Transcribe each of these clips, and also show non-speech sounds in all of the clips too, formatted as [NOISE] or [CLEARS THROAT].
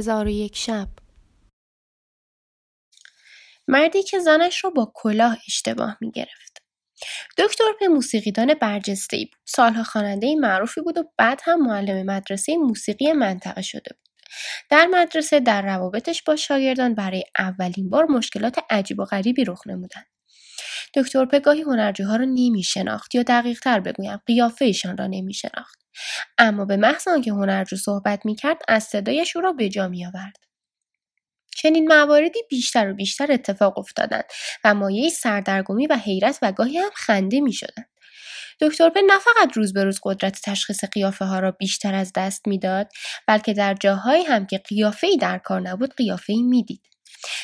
هزار و یک شب مردی که زنش را با کلاه اشتباه می گرفت. دکتر په موسیقیدان برجسته ای بود. سالها خواننده معروفی بود و بعد هم معلم مدرسه موسیقی منطقه شده بود. در مدرسه در روابطش با شاگردان برای اولین بار مشکلات عجیب و غریبی رخ نمودند. دکتر پگاهی هنرجوها را نمی شناخت یا دقیق تر بگویم قیافه ایشان را نمی شناخت. اما به محض آنکه هنرجو صحبت می کرد از صدایش او را به جا می آورد. چنین مواردی بیشتر و بیشتر اتفاق افتادند و مایه سردرگمی و حیرت و گاهی هم خنده می شدند. دکتر په نه فقط روز به روز قدرت تشخیص قیافه ها را بیشتر از دست می‌داد بلکه در جاهایی هم که قیافه ای در کار نبود قیافه ای می‌دید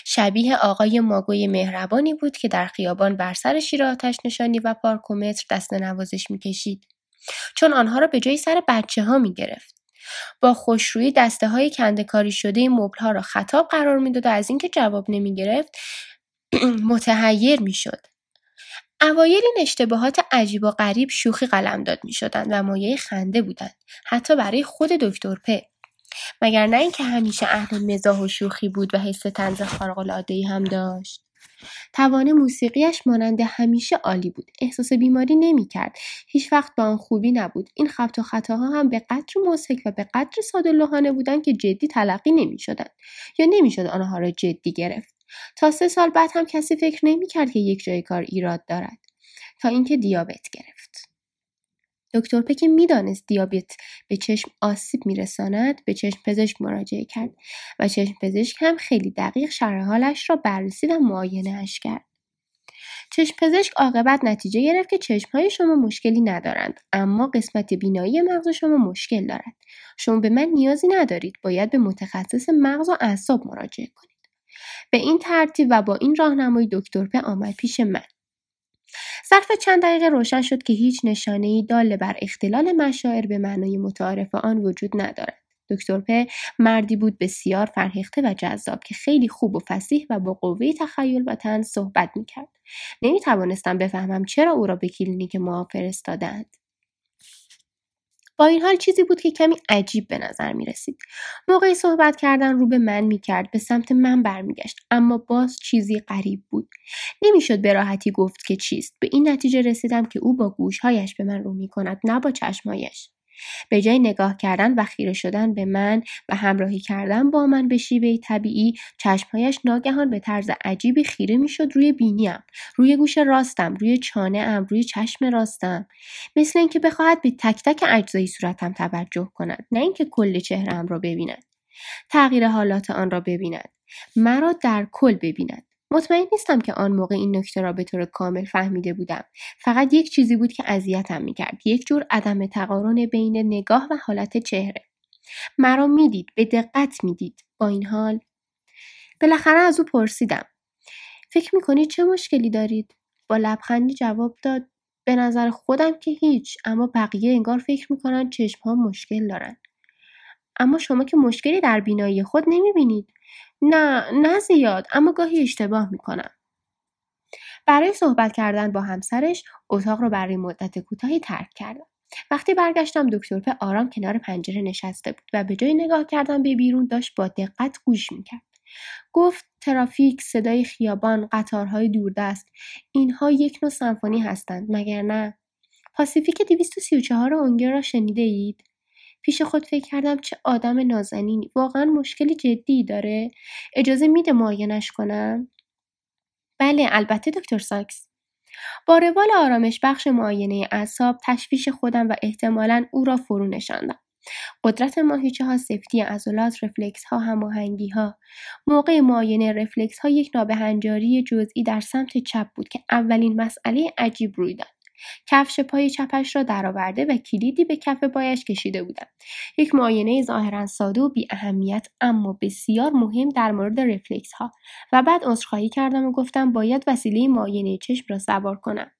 شبیه آقای ماگوی مهربانی بود که در خیابان بر سر شیر آتش نشانی و پارکومتر دست نوازش می‌کشید چون آنها را به جای سر بچه ها می گرفت. با خوشرویی دسته های کندکاری شده مبل ها را خطاب قرار می‌داد و از اینکه جواب نمی گرفت [CLEARS THROAT] متحیر می شد. اوایل این اشتباهات عجیب و غریب شوخی قلمداد می شدند و مایه خنده بودند حتی برای خود دکتر په مگر نه اینکه همیشه اهل مزاح و شوخی بود و حس طنز خارق‌العاده‌ای هم داشت توان موسیقیش مانند همیشه عالی بود. احساس بیماری نمی‌کرد. هیچ وقت با آن خوبی نبود. این خبت و خطاها هم به قدر موسک و به قدر ساده لوحانه بودند که جدی تلقی نمی‌شدند یا نمی‌شد آنها را جدی گرفت. تا سه سال بعد هم کسی فکر نمی‌کرد که یک جای کار ایراد دارد. تا اینکه دیابت گرفت. دکتر پک می‌دانست دیابت به چشم آسیب میرساند به چشم پزشک مراجعه کرد و چشم پزشک هم خیلی دقیق شرح حالش را بررسی و معاینه اش کرد. چشم پزشک عاقبت نتیجه گرفت که چشم های شما مشکلی ندارند اما قسمت بینایی مغز شما مشکل دارد. شما به من نیازی ندارید باید به متخصص مغز و اعصاب مراجعه کنید. به این ترتیب و با این راهنمایی دکتر په آمد پیش من. ظرف چند دقیقه روشن شد که هیچ ای دال بر اختلال مشاعر به معنای متعارف آن وجود ندارد. دکتر په مردی بود بسیار فرهیخته و جذاب که خیلی خوب و فسیح و با قوه تخیل و تن صحبت می‌کرد نمی توانستم بفهمم چرا او را به کلینیک ما فرستادند با این حال چیزی بود که کمی عجیب به نظر می رسید. موقعی صحبت کردن رو به من می کرد به سمت من برمیگشت اما باز چیزی غریب بود. نمی‌شد به راحتی گفت که چیست. به این نتیجه رسیدم که او با گوشهایش به من رو می کند نه با چشمهایش. به جای نگاه کردن و خیره شدن به من و همراهی کردن با من به شیوه طبیعی چشمهایش ناگهان به طرز عجیبی خیره می‌شد روی بینیم روی گوش راستم روی چانه ام روی چشم راستم. مثل اینکه بخواهد به تک تک اجزای صورتم توجه کند نه اینکه کل چهرم را ببیند. تغییر حالات آن را ببیند. مرا در کل ببیند. مطمئن نیستم که آن موقع این نکته را به طور کامل فهمیده بودم. فقط یک چیزی بود که اذیتم می‌کرد. یک جور عدم تقارن بین نگاه و حالت چهره. مرا می‌دید به دقت می‌دید. با این حال بالاخره از او پرسیدم. فکر می‌کنید چه مشکلی دارید؟ با لبخندی جواب داد. به نظر خودم که هیچ اما بقیه انگار فکر می‌کنن چشم ها مشکل دارن. اما شما که مشکلی در بینایی خود نمی‌بینید؟ نه نه زیاد اما گاهی اشتباه می‌کنم. برای صحبت کردن با همسرش اتاق رو برای مدت کوتاهی ترک کردم. وقتی برگشتم دکتر په آرام کنار پنجره نشسته بود و به جای نگاه کردن به بیرون داشت با دقت گوش می‌کرد. گفت ترافیک صدای خیابان قطارهای دوردست اینها یک نوع سمفونی هستند مگر نه؟ پاسیفیک 234 اونگر را شنیده اید؟ پیش خود فکر کردم چه آدم نازنینی. واقعا مشکلی جدی داره. اجازه میده معاینش کنم؟ بله البته دکتر ساکس. با روال آرامش بخش معاینه اعصاب تشویش خودم و احتمالا او را فرو نشاندم. قدرت ماهیچه ها سفتی عضلات رفلکس ها هماهنگی ها موقع معاینه رفلکس ها یک نابهنجاری جزئی در سمت چپ بود که اولین مسئله عجیب روی داد. کفش پای چپش را درآورده و کلیدی به کف پایش کشیده بودم یک معاینه ظاهرا ساده و بی اهمیت اما بسیار مهم در مورد رفلکس ها و بعد عذرخواهی کردم و گفتم باید وسیله معاینه چشم را سوار کنم.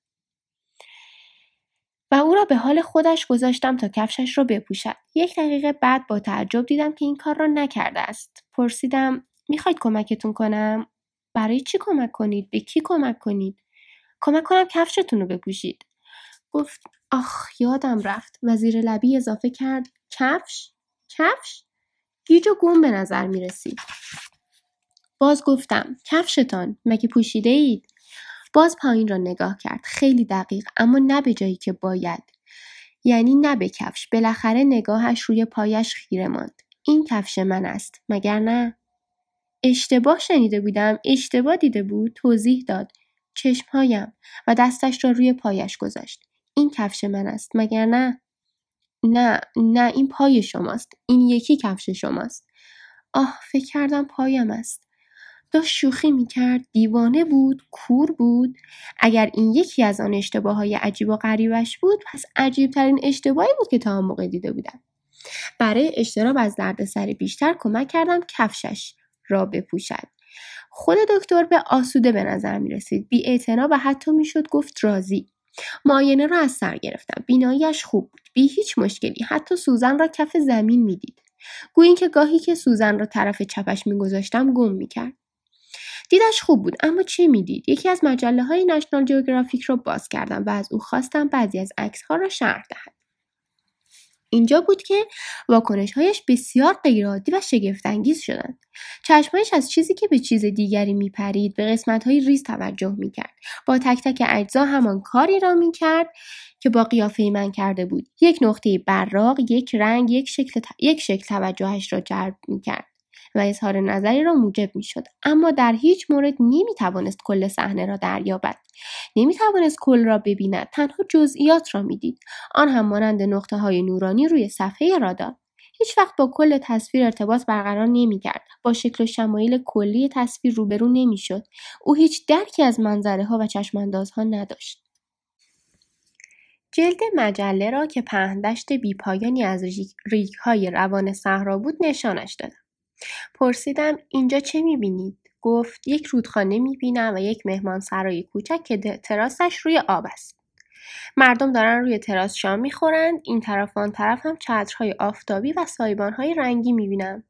و او را به حال خودش گذاشتم تا کفشش را بپوشد. یک دقیقه بعد با تعجب دیدم که این کار را نکرده است. پرسیدم می‌خواید کمکتون کنم؟ برای چی کمک کنید؟ به کی کمک کنید؟ کمک کنم کفشتون رو بپوشید. گفت آخ یادم رفت. و زیر لبی اضافه کرد کفش؟ کفش؟ گیج و گم به نظر می رسید. باز گفتم کفشتان مگه پوشیده اید؟ باز پایین را نگاه کرد. خیلی دقیق اما نه به جایی که باید. یعنی نه به کفش. بالاخره نگاهش روی پایش خیره ماند. این کفش من است مگر نه؟ اشتباه شنیده بودم. اشتباه دیده بود. توضیح داد. چشمهایم و دستش را روی پایش گذاشت. این کفش من است مگر نه؟ نه نه این پای شماست. این یکی کفش شماست. آه فکر کردم پایم است. داشت شوخی می‌کرد دیوانه بود کور بود. اگر این یکی از آن اشتباه های عجیب و غریبش بود پس عجیبترین اشتباهی بود که تا آن موقع دیده بودم. برای اجتناب از دردسر بیشتر کمک کردم کفشش را بپوشد. خود دکتر به آسوده به نظر می رسید بی و حتی می‌شد گفت راضی. معاینه را از سر گرفتم. بیناییش خوب بود. بی هیچ مشکلی. حتی سوزن را کف زمین می‌دید. گویی که گاهی که سوزن را طرف چپش میگذاشتم گم می‌کرد. دیدش خوب بود. اما چه می‌دید؟ یکی از مجله های نشنال جیوگرافیک را باز کردم و از او خواستم بعضی از عکس ها را شرح دهد اینجا بود که واکنشهایش بسیار غیرعادی و شگفتانگیز شدند. چشمهایش از چیزی که به چیز دیگری میپرید به قسمتهای ریز توجه می‌کرد. با تک تک اجزا همان کاری را می‌کرد که با قیافه من کرده بود. یک نقطه براق یک رنگ یک شکل, یک شکل توجهش را جلب می‌کرد. و اظهار نظری را موجب می‌شد اما در هیچ مورد نمی توانست کل صحنه را دریابد نمی توانست کل را ببیند تنها جزئیات را می‌دید آن هم مانند نقطه های نورانی روی صفحه رادار هیچ وقت با کل تصویر ارتباط برقرار نمی کرد. با شکل و شمایل کلی تصویر روبرو نمی شد. او هیچ درکی از منظره ها و چشماندازها نداشت. جلد مجله را که پهندشت بیپایانی از ریگ های روان صحرا بود نشانش دادم. پرسیدم اینجا چه می‌بینید؟ گفت یک رودخانه می‌بینم و یک مهمان سرای کوچک که تراسش روی آب است. مردم دارن روی تراس شام می‌خورند این طرف و آن طرف هم چترهای آفتابی و سایبانهای رنگی می‌بینم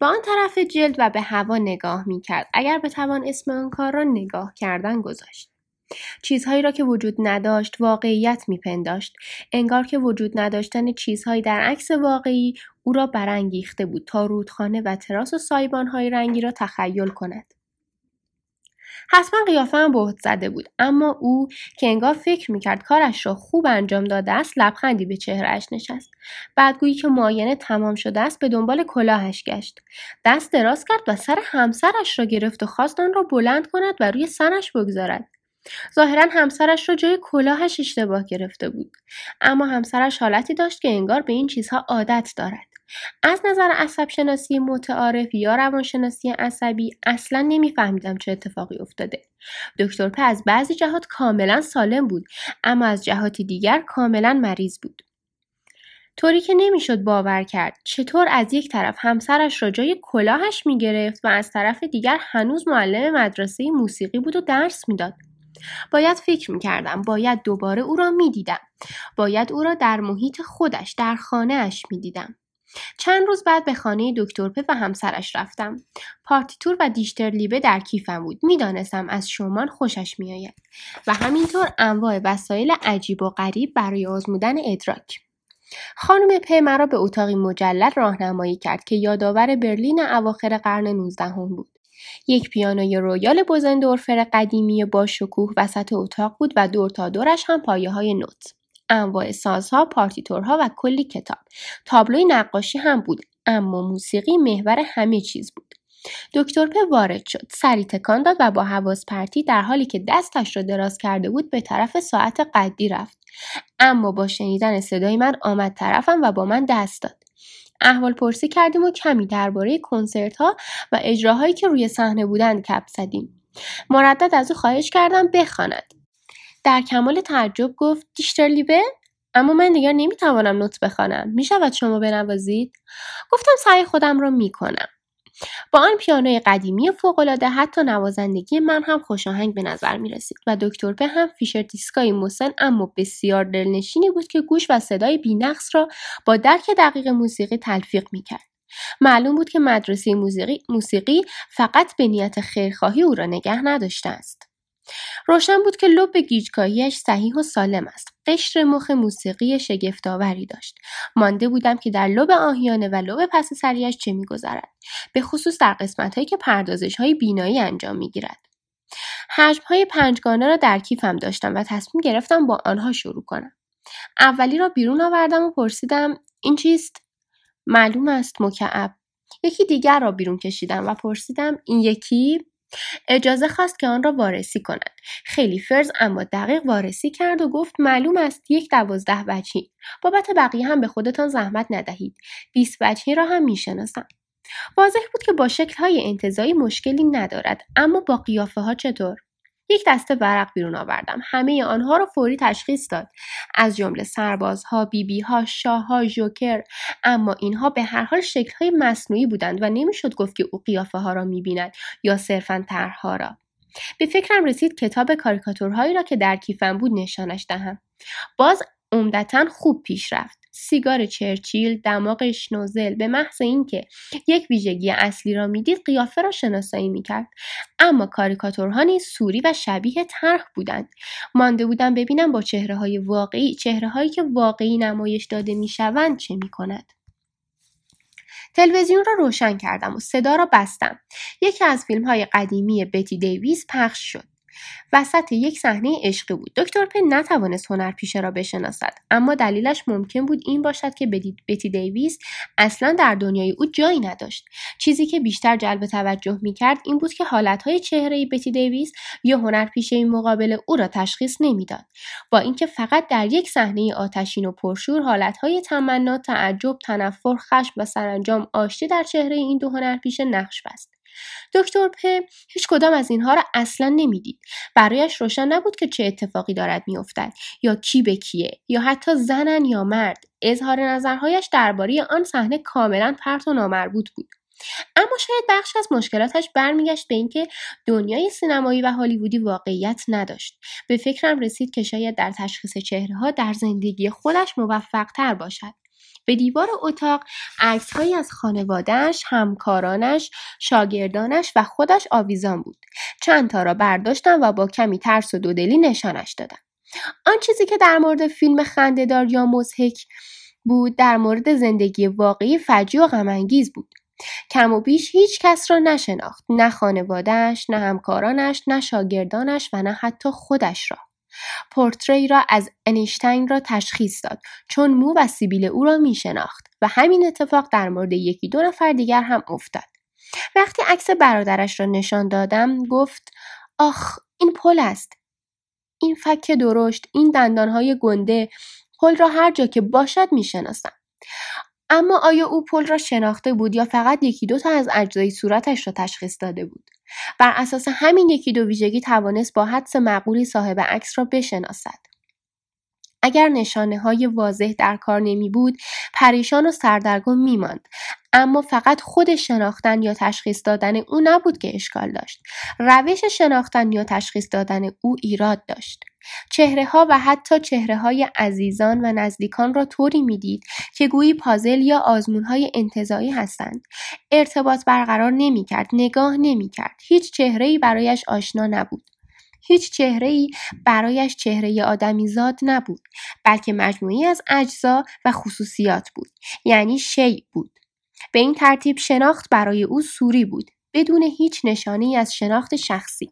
به آن طرف جلد و به هوا نگاه می‌کرد اگر بتوان اسم آن کار را نگاه کردن گذاشت چیزهایی را که وجود نداشت واقعیت میپنداشت. انگار که وجود نداشتن چیزهایی در عکس واقعی او را برانگیخته بود تا رودخانه و تراس و سایبانهای رنگی را تخیل کند. حتما قیافه هم بهت زده بود اما او که انگار فکر می‌کرد کارش را خوب انجام داده است لبخندی به چهرهش نشست. بعد گویی که معاینه تمام شده است به دنبال کلاهش گشت. دست دراز کرد و سر همسرش را گرفت و خواست آن را بلند کند و روی سرش بگذارد. ظاهرا همسرش را جای کلاهش اشتباه گرفته بود. اما همسرش حالتی داشت که انگار به این چیزها عادت دارد. از نظر عصب شناسی متعارف یا روانشناسی عصبی اصلا نمیفهمیدم چه اتفاقی افتاده. دکتر په از بعضی جهات کاملا سالم بود اما از جهاتی دیگر کاملا مریض بود. طوری که نمی‌شد باور کرد چطور از یک طرف همسرش را جای کلاهش می‌گرفت و از طرف دیگر هنوز معلم مدرسه موسیقی بود و درس می‌داد. باید فکر می‌کردم باید دوباره او را می‌دیدم. باید او را در محیط خودش در خانه اش می‌دیدم. چند روز بعد به خانه دکتر په و همسرش رفتم. پارتیتور و دیشتر لیبه در کیفم بود. می‌دانستم از شومان خوشش میآید. و همینطور انواع وسایل عجیب و غریب برای آزمودن ادراک. خانم په مرا به اتاقی مجلل راهنمایی کرد که یادآور برلین اواخر قرن نوزدهم بود. یک پیانوی رویال بوزندورفر قدیمی با شکوه وسط اتاق بود و دور تا دورش هم پایه های نوت. انواع سازها، پارتیتورها و کلی کتاب. تابلوی نقاشی هم بود اما موسیقی محور همه چیز بود. دکتر په وارد شد سری تکان داد و با حواس پرتی در حالی که دستش را دراز کرده بود به طرف ساعت قدی رفت اما با شنیدن صدای من آمد طرفم و با من دست داد احوال پرسی کردیم و کمی درباره کنسرت ها و اجراهایی که روی صحنه بودند کپ زدیم. مردد از او خواهش کردم بخواند. در کمال تعجب گفت دیشترلیبه اما من دیگر نمی‌توانم نوت بخوانم. می‌شود شما بنوازید؟ گفتم سعی خودم را می‌کنم. با آن پیانوی قدیمی فوقالعاده حتی نوازندگی من هم خوشاهنگ به نظر می رسید و دکتر په هم فیشر دیسکای مسن اما بسیار دلنشینی بود که گوش و صدای بینقص را با درک دقیق موسیقی تلفیق می کرد. معلوم بود که مدرسه موسیقی, موسیقی فقط به نیت خیرخواهی او را نگه نداشته است. روشن بود که لب گیجگاهیش صحیح و سالم است. قشر مخ موسیقی شگفتآوری داشت. مانده بودم که در لب آهیانه و لب پس سریش چه میگذرد. به خصوص در قسمت هایی که پردازش های بینایی انجام می‌گیرد. حجم های پنجگانه را در کیفم داشتم و تصمیم گرفتم با آنها شروع کنم. اولی را بیرون آوردم و پرسیدم این چیست؟ معلوم است مکعب. یکی دیگر را بیرون کشیدم. و پرسیدم این یکی؟ اجازه خواست که آن را وارسی کند. خیلی فرز اما دقیق وارسی کرد و گفت معلوم است یک دوازده بچی بابت بقیه هم به خودتان زحمت ندهید. بیست بچی را هم می‌شناسم. واضح بود که با شکلهای انتظایی مشکلی ندارد اما با قیافه ها چطور؟ یک دسته ورق بیرون آوردم. همه آنها را فوری تشخیص داد. از جمله سربازها بیبیها شاهها جوکر. اما اینها به هر حال شکلهای مصنوعی بودند و نمی‌شد گفت که او قیافه ها را می‌بیند یا صرفا طرحها را. به فکرم رسید کتاب کاریکاتورهایی را که در کیفم بود نشانش دهم. باز عمدتا خوب پیش رفت. سیگار چرچیل دماغ شنوزل. به محض اینکه یک ویژگی اصلی را می‌دید قیافه را شناسایی می‌کرد. اما کاریکاتورها نیز سوری و شبیه طرح بودند. مانده بودم ببینم با چهره های واقعی چهره هایی که واقعی نمایش داده می‌شوند چه می‌کند. تلویزیون را روشن کردم و صدا را بستم. یکی از فیلم های قدیمی بتی دیویس پخش شد. وسط یک صحنه عشقی بود. دکتر پن نتوانست هنرپیشه را بشناسد اما دلیلش ممکن بود این باشد که بتی دیویس اصلا در دنیای او جایی نداشت. چیزی که بیشتر جلب توجه می‌کرد این بود که حالتهای چهره بتی دیویس یا هنرپیشه مقابل او را تشخیص نمی‌داد. با اینکه فقط در یک صحنه آتشین و پرشور حالتهای تمنا تعجب تنفر خشم و سرانجام آشتی در چهره این دو هنرپیشه نقش بست. دکتر پ هیچ کدام از اینها را اصلا نمی‌دید. برایش روشن نبود که چه اتفاقی دارد میافتد یا کی به کیه یا حتی زنن یا مرد. اظهار نظرهایش درباره آن صحنه کاملا پرت و نامربوط بود. اما شاید بخش از مشکلاتش برمیگشت به اینکه دنیای سینمایی و هالیوودی واقعیت نداشت. به فکرم رسید که شاید در تشخیص چهره ها در زندگی خودش موفق تر باشد. به دیوار اتاق عکسهایی از خانوادهش، همکارانش، شاگردانش و خودش آویزان بود. چند تا را برداشتم و با کمی ترس و دودلی نشانش دادم. آن چیزی که در مورد فیلم خندهدار یا مزهک بود در مورد زندگی واقعی فجی و غمانگیز بود. کم و بیش هیچ کس را نشناخت نه خانوادهش نه همکارانش نه شاگردانش و نه حتی خودش را پورتری را از انیشتین را تشخیص داد چون مو و سیبیل او را می شناخت و همین اتفاق در مورد یکی دو نفر دیگر هم افتاد. وقتی عکس برادرش را نشان دادم گفت آخ این پل است. این فک درشت این دندانهای گنده پل را هر جا که باشد می‌شناسم اما آیا او پل را شناخته بود یا فقط یکی دو تا از اجزای صورتش را تشخیص داده بود بر اساس همین یکی دو ویژگی توانست با حدس معقولی صاحب عکس را بشناسد. اگر نشانه های واضح در کار نمی بود پریشان و سردرگم می ماند. اما فقط خود شناختن یا تشخیص دادن او نبود که اشکال داشت. روش شناختن یا تشخیص دادن او ایراد داشت. چهره ها و حتی چهره های عزیزان و نزدیکان را طوری می‌دید که گویی پازل یا آزمون های انتظایی هستند. ارتباط برقرار نمی کرد، نگاه نمی کرد. هیچ چهره برایش آشنا نبود. هیچ چهره ای برایش چهره آدمیزاد نبود بلکه مجموعی از اجزا و خصوصیات بود یعنی شی بود. به این ترتیب شناخت برای او سوری بود بدون هیچ نشانه از شناخت شخصی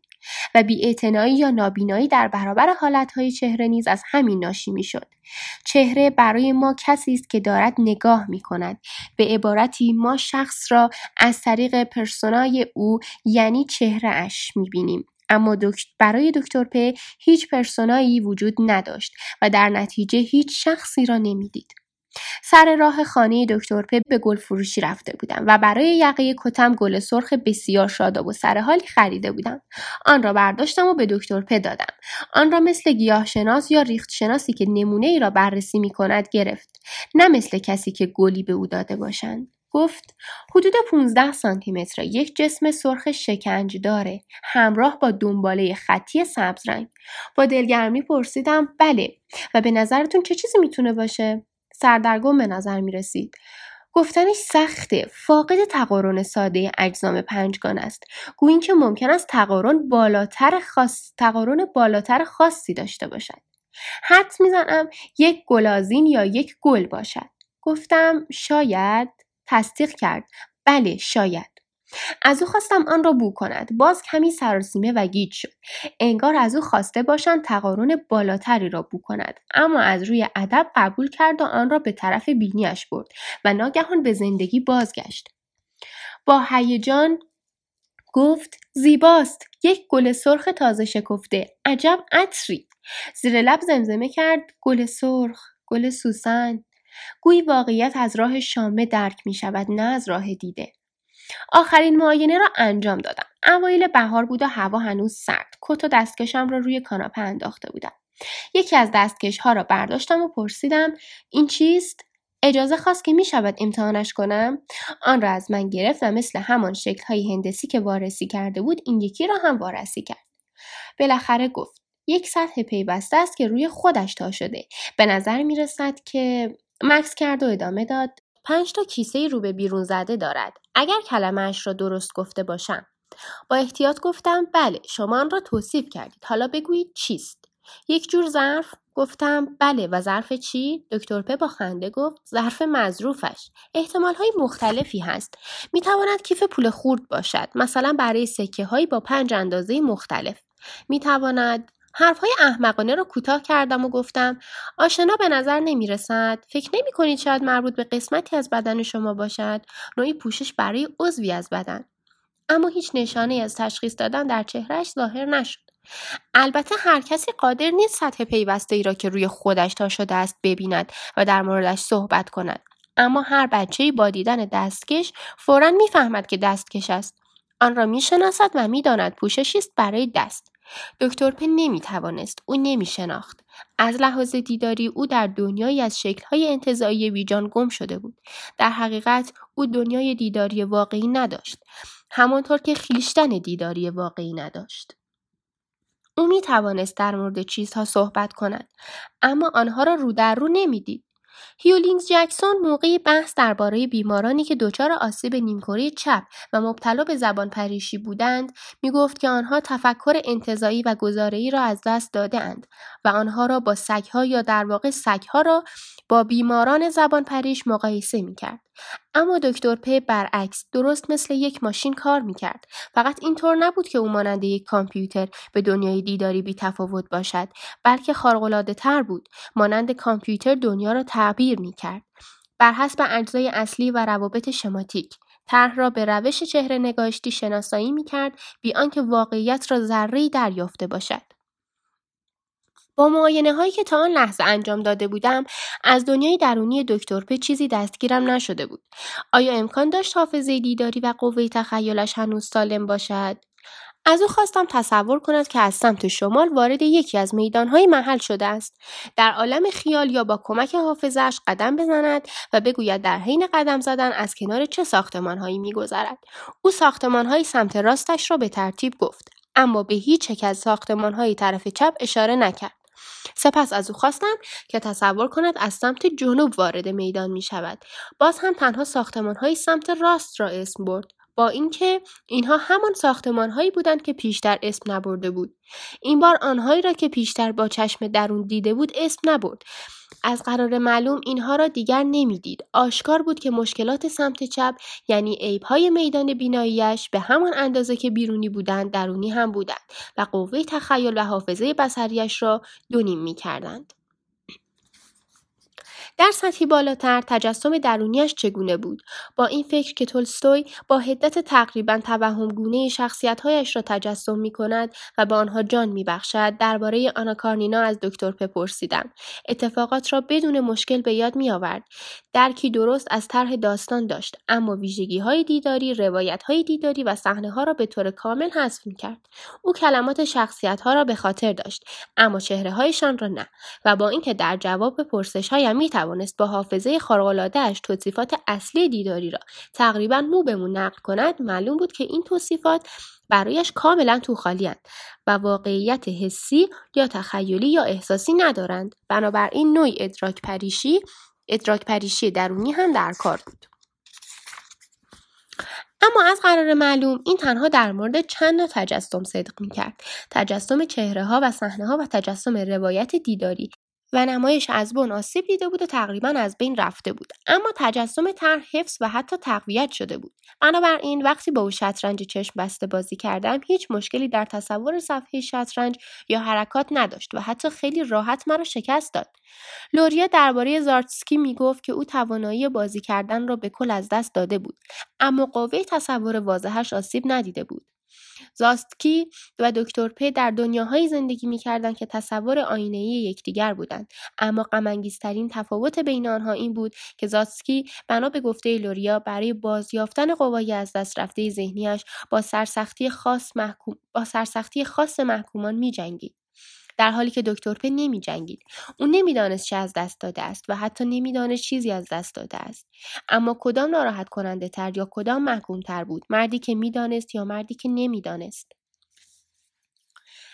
و بیاعتنایی یا نابینایی در برابر حالتهای چهره نیز از همین ناشی می‌شد. چهره برای ما کسی است که دارد نگاه می کند به عبارتی ما شخص را از طریق پرسونای او یعنی چهره اش می بینیم اما برای دکتر پ هیچ پرسونایی وجود نداشت و در نتیجه هیچ شخصی را نمی‌دید. سر راه خانه دکتر پ به گل فروشی رفته بودم و برای یقه کتم گل سرخ بسیار شاداب و سر حالی خریده بودم. آن را برداشتم و به دکتر پ دادم. آن را مثل گیاهشناس یا ریخت شناسی که نمونه ای را بررسی می کند گرفت. نه مثل کسی که گلی به او داده باشند. گفت حدود 15 سانتی متر یک جسم سرخ شکنج داره. همراه با دنباله خطی سبز رنگ. با دلگرمی پرسیدم بله. و به نظرتون چه چیزی می‌تونه باشه؟ سردرگم به نظر می‌رسید. گفتنش سخته. فاقد تقارن ساده اجزام پنجگان است. گویی که ممکن است تقارن بالاتر خاص تقارن بالاتر خاصی داشته باشد. حد می‌زنم یک گلازین یا یک گل باشد. گفتم شاید. تصدیق کرد. بله شاید. از او خواستم آن را بو کند. باز کمی سراسیمه و گیج شد. انگار از او خواسته باشند تقارن بالاتری را بو کند. اما از روی ادب قبول کرد و آن را به طرف بینیش برد و ناگهان به زندگی بازگشت. با هیجان گفت زیباست. یک گل سرخ تازه شکفته. عجب عطری. زیر لب زمزمه کرد. گل سرخ گل سوسن. گویی واقعیت از راه شامه درک می شود نه از راه دیده. آخرین معاینه را انجام دادم. اوایل بهار بود و هوا هنوز سرد. کت و دستکشم را روی کاناپه انداخته بودم. یکی از دستکش ها را برداشتم و پرسیدم این چیست؟ اجازه خواست که می شود امتحانش کنم؟ آن را از من گرفت و مثل همان شکل های هندسی که وارسی کرده بود این یکی را هم وارسی کرد. بالاخره گفت یک سطح پیوسته است که روی خودش تا شده. به نظر می رسد که مکس کرد و ادامه داد. پنج تا کیسه رو به بیرون زده دارد. اگر کلمهاش را درست گفته باشم. با احتیاط گفتم بله شما آن را توصیف کردید. حالا بگویید چیست؟ یک جور ظرف؟ گفتم بله. و ظرف چی؟ دکتر په با خنده گفت ظرف مظروفش. احتمال های مختلفی هست. می تواند کیف پول خورد باشد. مثلا برای سکه هایی با پنج اندازه مختلف. می تواند حرفهای احمقانه را کوتاه کردم و گفتم آشنا به نظر نمی رسد. فکر نمی کنید شاید مربوط به قسمتی از بدن شما باشد. نوعی پوشش برای عضوی از بدن. اما هیچ نشانه از تشخیص دادن در چهرهش ظاهر نشد. البته هر کسی قادر نیست سطح پیوسته ای را که روی خودش تا شده است ببیند و در موردش صحبت کند. اما هر بچه با دیدن دستکش فورا می‌فهمد که دستکش است. آن را می‌شناسد و می‌داند پوششی است برای دست. دکتر پن نمی توانست او نمی شناخت. از لحاظ دیداری او در دنیایی از شکلهای انتظایی ویجان گم شده بود. در حقیقت او دنیای دیداری واقعی نداشت. همانطور که خیشتن دیداری واقعی نداشت. او می توانست در مورد چیزها صحبت کند اما آنها را رو در رو نمی‌دید. هیولینگز جکسون موقعی بحث درباره بیمارانی که دچار آسیب نیمکره چپ و مبتلا به زبان پریشی بودند می‌گفت که آنها تفکر انتظایی و گزاره‌ای را از دست دادهاند و آنها را با سگها یا در واقع سگها را با بیماران زبان پریش مقایسه می‌کرد. اما دکتر په برعکس درست مثل یک ماشین کار می‌کرد. فقط اینطور نبود که او مانند یک کامپیوتر به دنیای دیداری بی تفاوت باشد بلکه خارق‌العاده تر بود. مانند کامپیوتر دنیا را تعبیر می‌کرد. بر حسب اجزای اصلی و روابط شماتیک طرح را به روش چهره نگاشتی شناسایی می‌کرد بی آنکه واقعیت را ذره‌ای دریافته باشد. با معاینه هایی که تا آن لحظه انجام داده بودم از دنیای درونی دکتر به چیزی دستگیرم نشده بود. آیا امکان داشت حافظه دیداری و قوه تخیلش هنوز سالم باشد؟ از او خواستم تصور کند که از سمت شمال وارد یکی از میدانهای محل شده است. در عالم خیال یا با کمک حافظش قدم بزند و بگوید در حین قدم زدن از کنار چه ساختمانهایی میگذرد. او ساختمانهای سمت راستش را به ترتیب گفت اما به هیچ یک از ساختمانهایی طرف چپ اشاره نکرد. سپس از او خواستم که تصور کند از سمت جنوب وارد میدان می شود. باز هم تنها ساختمان های سمت راست را اسم برد. با اینکه اینها همان ساختمان هایی بودند که پیشتر اسم نبرده بود. این بار آنهایی را که پیشتر با چشم درون دیده بود اسم نبرد. از قرار معلوم اینها را دیگر نمی‌دید. آشکار بود که مشکلات سمت چپ یعنی های میدان بیناییش به همان اندازه که بیرونی بودند درونی هم بودند و قوه تخیل و حافظه بسریش را دونیم می کردند. در سطحی بالاتر تجسم درونیش چگونه بود؟ با این فکر که تولستوی با حدت تقریبا توهمگونه شخصیتهایش را تجسم می کند و به آنها جان می بخشد درباره آنا کارنینا از دکتر پرسیدم. اتفاقات را بدون مشکل به یاد می آورد درکی درست از طرح داستان داشت اما ویژگی های دیداری روایت های دیداری و صحنه ها را به طور کامل حذف می کرد او کلمات شخصیت ها را به خاطر داشت اما چهره هایشان را نه و با اینکه در جواب پرسش هایم می توانست با حافظه خارق‌العادهاش توصیفات اصلی دیداری را تقریبا مو بمون نقل کند معلوم بود که این توصیفات برایش کاملا تو خالیند و واقعیت حسی یا تخیلی یا احساسی ندارند. بنابراین نوعی ادراک پریشی ادراک پریشی درونی هم در کار بود. اما از قرار معلوم این تنها در مورد چند نوع تجسم صدق می‌کرد. تجسم چهره ها و صحنه ها و تجسم روایت دیداری. و نمایش از بن آسیب دیده بود و تقریبا از بین رفته بود. اما تجسم طرح حفظ و حتی تقویت شده بود. بنابراین وقتی با او شطرنج چشم بسته بازی کردم هیچ مشکلی در تصور صفحه شطرنج یا حرکات نداشت و حتی خیلی راحت مرا شکست داد. لوریا درباره زارتسکی می‌گفت که او توانایی بازی کردن را به کل از دست داده بود اما قوه تصور واضحش آسیب ندیده بود. زاستکی و دکتر پ در دنیاهایی زندگی می‌کردند که تصور آینه یکدیگر بودند. اما غمانگیزترین تفاوت بین آنها این بود که زاستکی بنا به گفته لوریا برای بازیافتن قوای از دست رفته ذهنیش با سرسختی خاص محکوم با سرسختی خاص محکومان میجنگید. در حالی که دکتر په نمی جنگید. او نمی‌دانست چه از دست داده است و حتی نمی‌دانست چیزی از دست داده است. اما کدام ناراحت کننده تر یا کدام محکوم تر بود؟ مردی که می‌دانست یا مردی که نمی‌دانست؟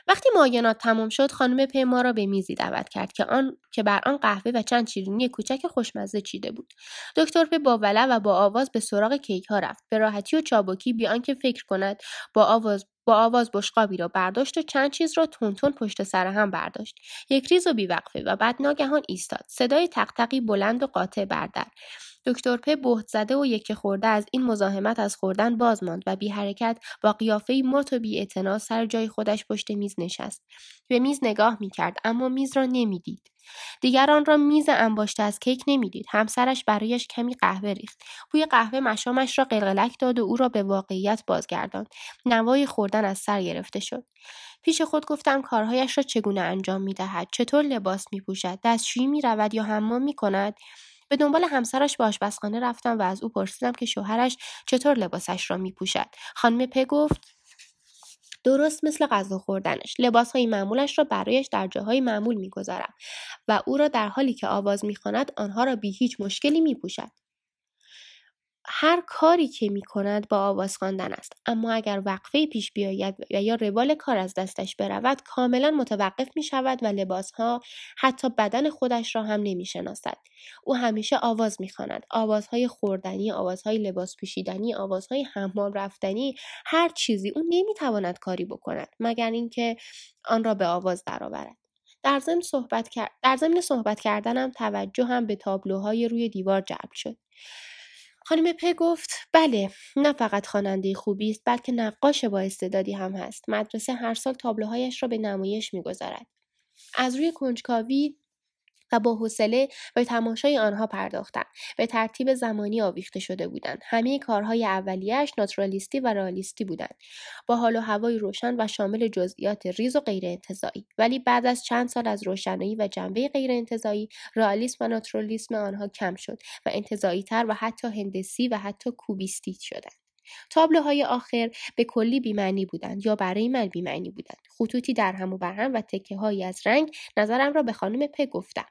وقتی معاینات تمام شد خانم په ما را به میزی دعوت کرد که آن که بر آن قهوه و چند شیرینی کوچک خوشمزه چیده بود دکتر په با ولع و با آواز به سراغ کیک ها رفت به راحتی و چابکی بی آنکه فکر کند با آواز با آواز بشقابی را برداشت و چند چیز را تون پشت سر هم برداشت. یک ریز و بیوقفه و بعد ناگهان ایستاد. صدای تقتقی بلند و قاطع بر در. دکتر په بهت زده و یکی خورده از این مزاحمت از خوردن باز ماند و بی حرکت با قیافه مات و بی سر جای خودش پشت میز نشست. به میز نگاه می کرد اما میز را نمی‌دید. دیگر آن را میز انباشته از کیک نمی‌دید. همسرش برایش کمی قهوه ریخت. بوی قهوه مشامش را قلقلک داد و او را به واقعیت بازگرداند. نوای خوردن از سر گرفته شد. پیش خود گفتم کارهایش را چگونه انجام می دهد چطور لباس می پوشد دستشویی می رود یا حمام می کند به دنبال همسرش به آشپزخانه رفتم و از او پرسیدم که شوهرش چطور لباسش را می پوشد خانم په گفت درست مثل غذا خوردنش. های معمولش را برایش در جاهای معمول می‌گذارم و او را در حالی که آواز می‌خواند آنها را بی هیچ مشکلی میپوشد. هر کاری که می کند با آواز خواندن است اما اگر وقفه پیش بیاید و یا روال کار از دستش برود کاملا متوقف می شود و لباس ها حتی بدن خودش را هم نمی شناسد. او همیشه آواز می خواند. آوازهای خوردنی، آوازهای لباس پوشیدنی، آوازهای حمام رفتنی، هر چیزی او نمی تواند کاری بکند مگر اینکه آن را به آواز درآورد. در ضمن صحبت, در ضمن صحبت کردنم توجه هم به تابلوهای روی دیوار جلب شد. خانم په گفت بله نه فقط خواننده خوبی است بلکه نقاش با استعدادی هم هست. مدرسه هر سال تابلوهایش را به نمایش می‌گذارد. از روی کنجکاوی و با حوصله به تماشای آنها پرداختم به ترتیب زمانی آویخته شده بودند. همه کارهای اولیهاش ناتورالیستی و رئالیستی بودند. با حال و هوای روشن و شامل جزئیات ریز و غیر انتظایی ولی بعد از چند سال از روشنایی و جنبه غیر انتظایی رئالیسم و ناتورالیسم آنها کم شد و انتظایی تر و حتی هندسی و حتی کوبیستی شدند. تابلوهای آخر به کلی بیمعنی بودند یا برای من بیمعنی بودند. خطوطی در هم و بر هم و تکه از رنگ نظرم را به خانم په گفتم.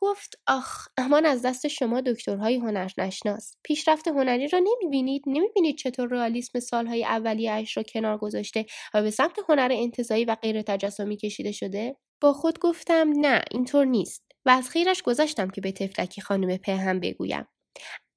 گفت آخ امان از دست شما دکترهای هنر نشناس پیشرفت هنری را نمی‌بینید؟ نمی‌بینید چطور رئالیسم سالهای اش را کنار گذاشته و به سمت هنر انتظایی و غیر تجسمی کشیده شده؟ با خود گفتم نه اینطور نیست و از خیرش گذاشتم که به تفلکی خانم په هم بگویم.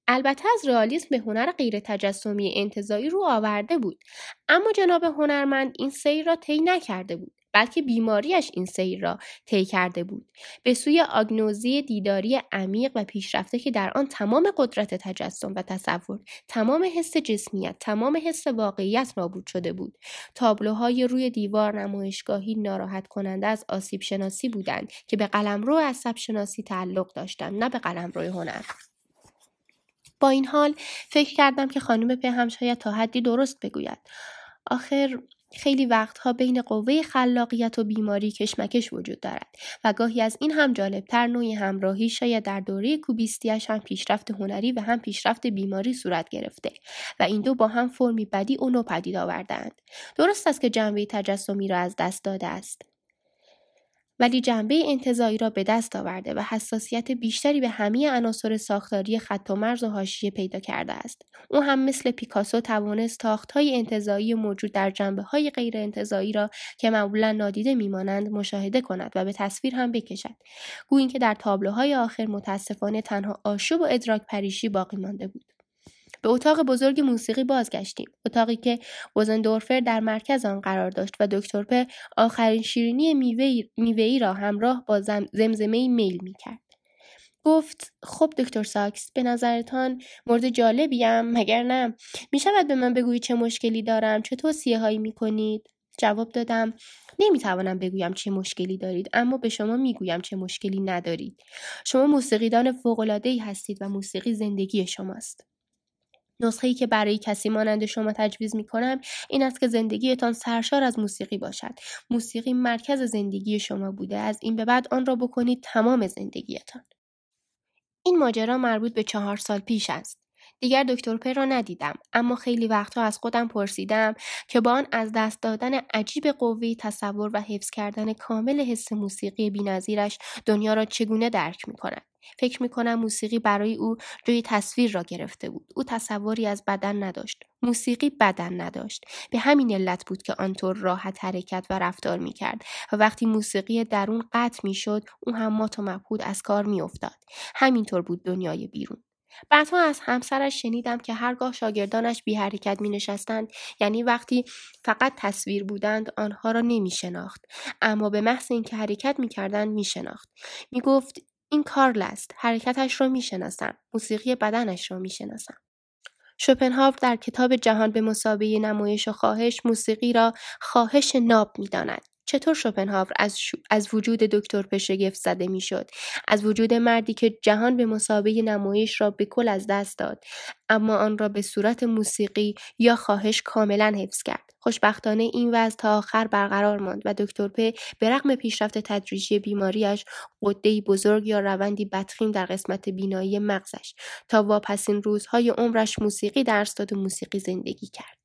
البته از رئالیسم به هنر غیر تجسمی انتظایی رو آورده بود. اما جناب هنرمند این سیر را طی نکرده بود. بلکه بیماریش این سیر را طی کرده بود. به سوی آگنوزی دیداری عمیق و پیشرفته که در آن تمام قدرت تجسم و تصور تمام حس جسمیت تمام حس واقعیت نابود شده بود. تابلوهای روی دیوار نمایشگاهی ناراحت کننده از آسیب شناسی بودند که به قلمرو عصب شناسی تعلق داشتند نه به قلمرو هنر. با این حال فکر کردم که خانم په هم شاید تا حدی درست بگوید. آخر خیلی وقتها بین قوه خلاقیت و بیماری کشمکش وجود دارد و گاهی از این هم جالبتر نوعی همراهی شاید در دوره کوبیستیش هم پیشرفت هنری و هم پیشرفت بیماری صورت گرفته و این دو با هم فرمی بدی او نو پدید آوردهاند. درست است که جنبه تجسمی را از دست داده است. ولی جنبه انتظایی را به دست آورده و حساسیت بیشتری به همه عناصر ساختاری خط و مرز و حاشیه پیدا کرده است. او هم مثل پیکاسو توانست تاختهای انتظایی موجود در جنبه های غیر انتظایی را که معمولا نادیده میمانند مشاهده کند و به تصویر هم بکشد. گویی که در تابلوهای آخر متاسفانه تنها آشوب و ادراک پریشی باقی مانده بود. به اتاق بزرگ موسیقی بازگشتیم. اتاقی که وزندورفر در مرکز آن قرار داشت و دکتر په آخرین شیرینی میوهای را همراه با زمزمه میل می‌کرد. گفت خب دکتر ساکس به نظرتان مورد جالبیم مگر نه؟ می شود به من بگویید چه مشکلی دارم؟ چه توصیه هایی می کنید جواب دادم نمی‌توانم بگویم چه مشکلی دارید اما به شما می‌گویم چه مشکلی ندارید. شما موسیقیدان فوقالعادهای هستید و موسیقی زندگی شماست. نسخه ای که برای کسی مانند شما تجویز می کنم این است که زندگیتان سرشار از موسیقی باشد. موسیقی مرکز زندگی شما بوده از این به بعد آن را بکنید تمام زندگیتان. این ماجرا مربوط به چهار سال پیش است. دیگر دکتر پر را ندیدم اما خیلی وقتها از خودم پرسیدم که با آن از دست دادن عجیب قوی تصور و حفظ کردن کامل حس موسیقی بینظیرش دنیا را چگونه درک می کند. فکر می کنم موسیقی برای او جای تصویر را گرفته بود. او تصوری از بدن نداشت. موسیقی بدن نداشت. به همین علت بود که آنطور راحت حرکت و رفتار می کرد و وقتی موسیقی درون قطع می شد او هم مات و مبهود از کار می افتاد. همینطور بود دنیای بیرون. بعدها از همسرش شنیدم که هرگاه شاگردانش بی حرکت می نشستند یعنی وقتی فقط تصویر بودند آنها را نمی شناخت اما به محض اینکه حرکت می کردند می شناخت می گفت این کارل است حرکتش را می شناسم موسیقی بدنش را می شناسم شوپنهاور در کتاب جهان به مسابقه نمایش و خواهش موسیقی را خواهش ناب می داند. چطور شوپنهاور از, از وجود دکتر پشگفت زده می‌شد؟ از وجود مردی که جهان به مسابقه نمایش را به کل از دست داد اما آن را به صورت موسیقی یا خواهش کاملا حفظ کرد. خوشبختانه این وضع تا آخر برقرار ماند و دکتر په به رغم پیشرفت تدریجی بیماریش قدهای بزرگ یا روندی بدخیم در قسمت بینایی مغزش تا واپسین روزهای عمرش موسیقی درس داد و موسیقی زندگی کرد.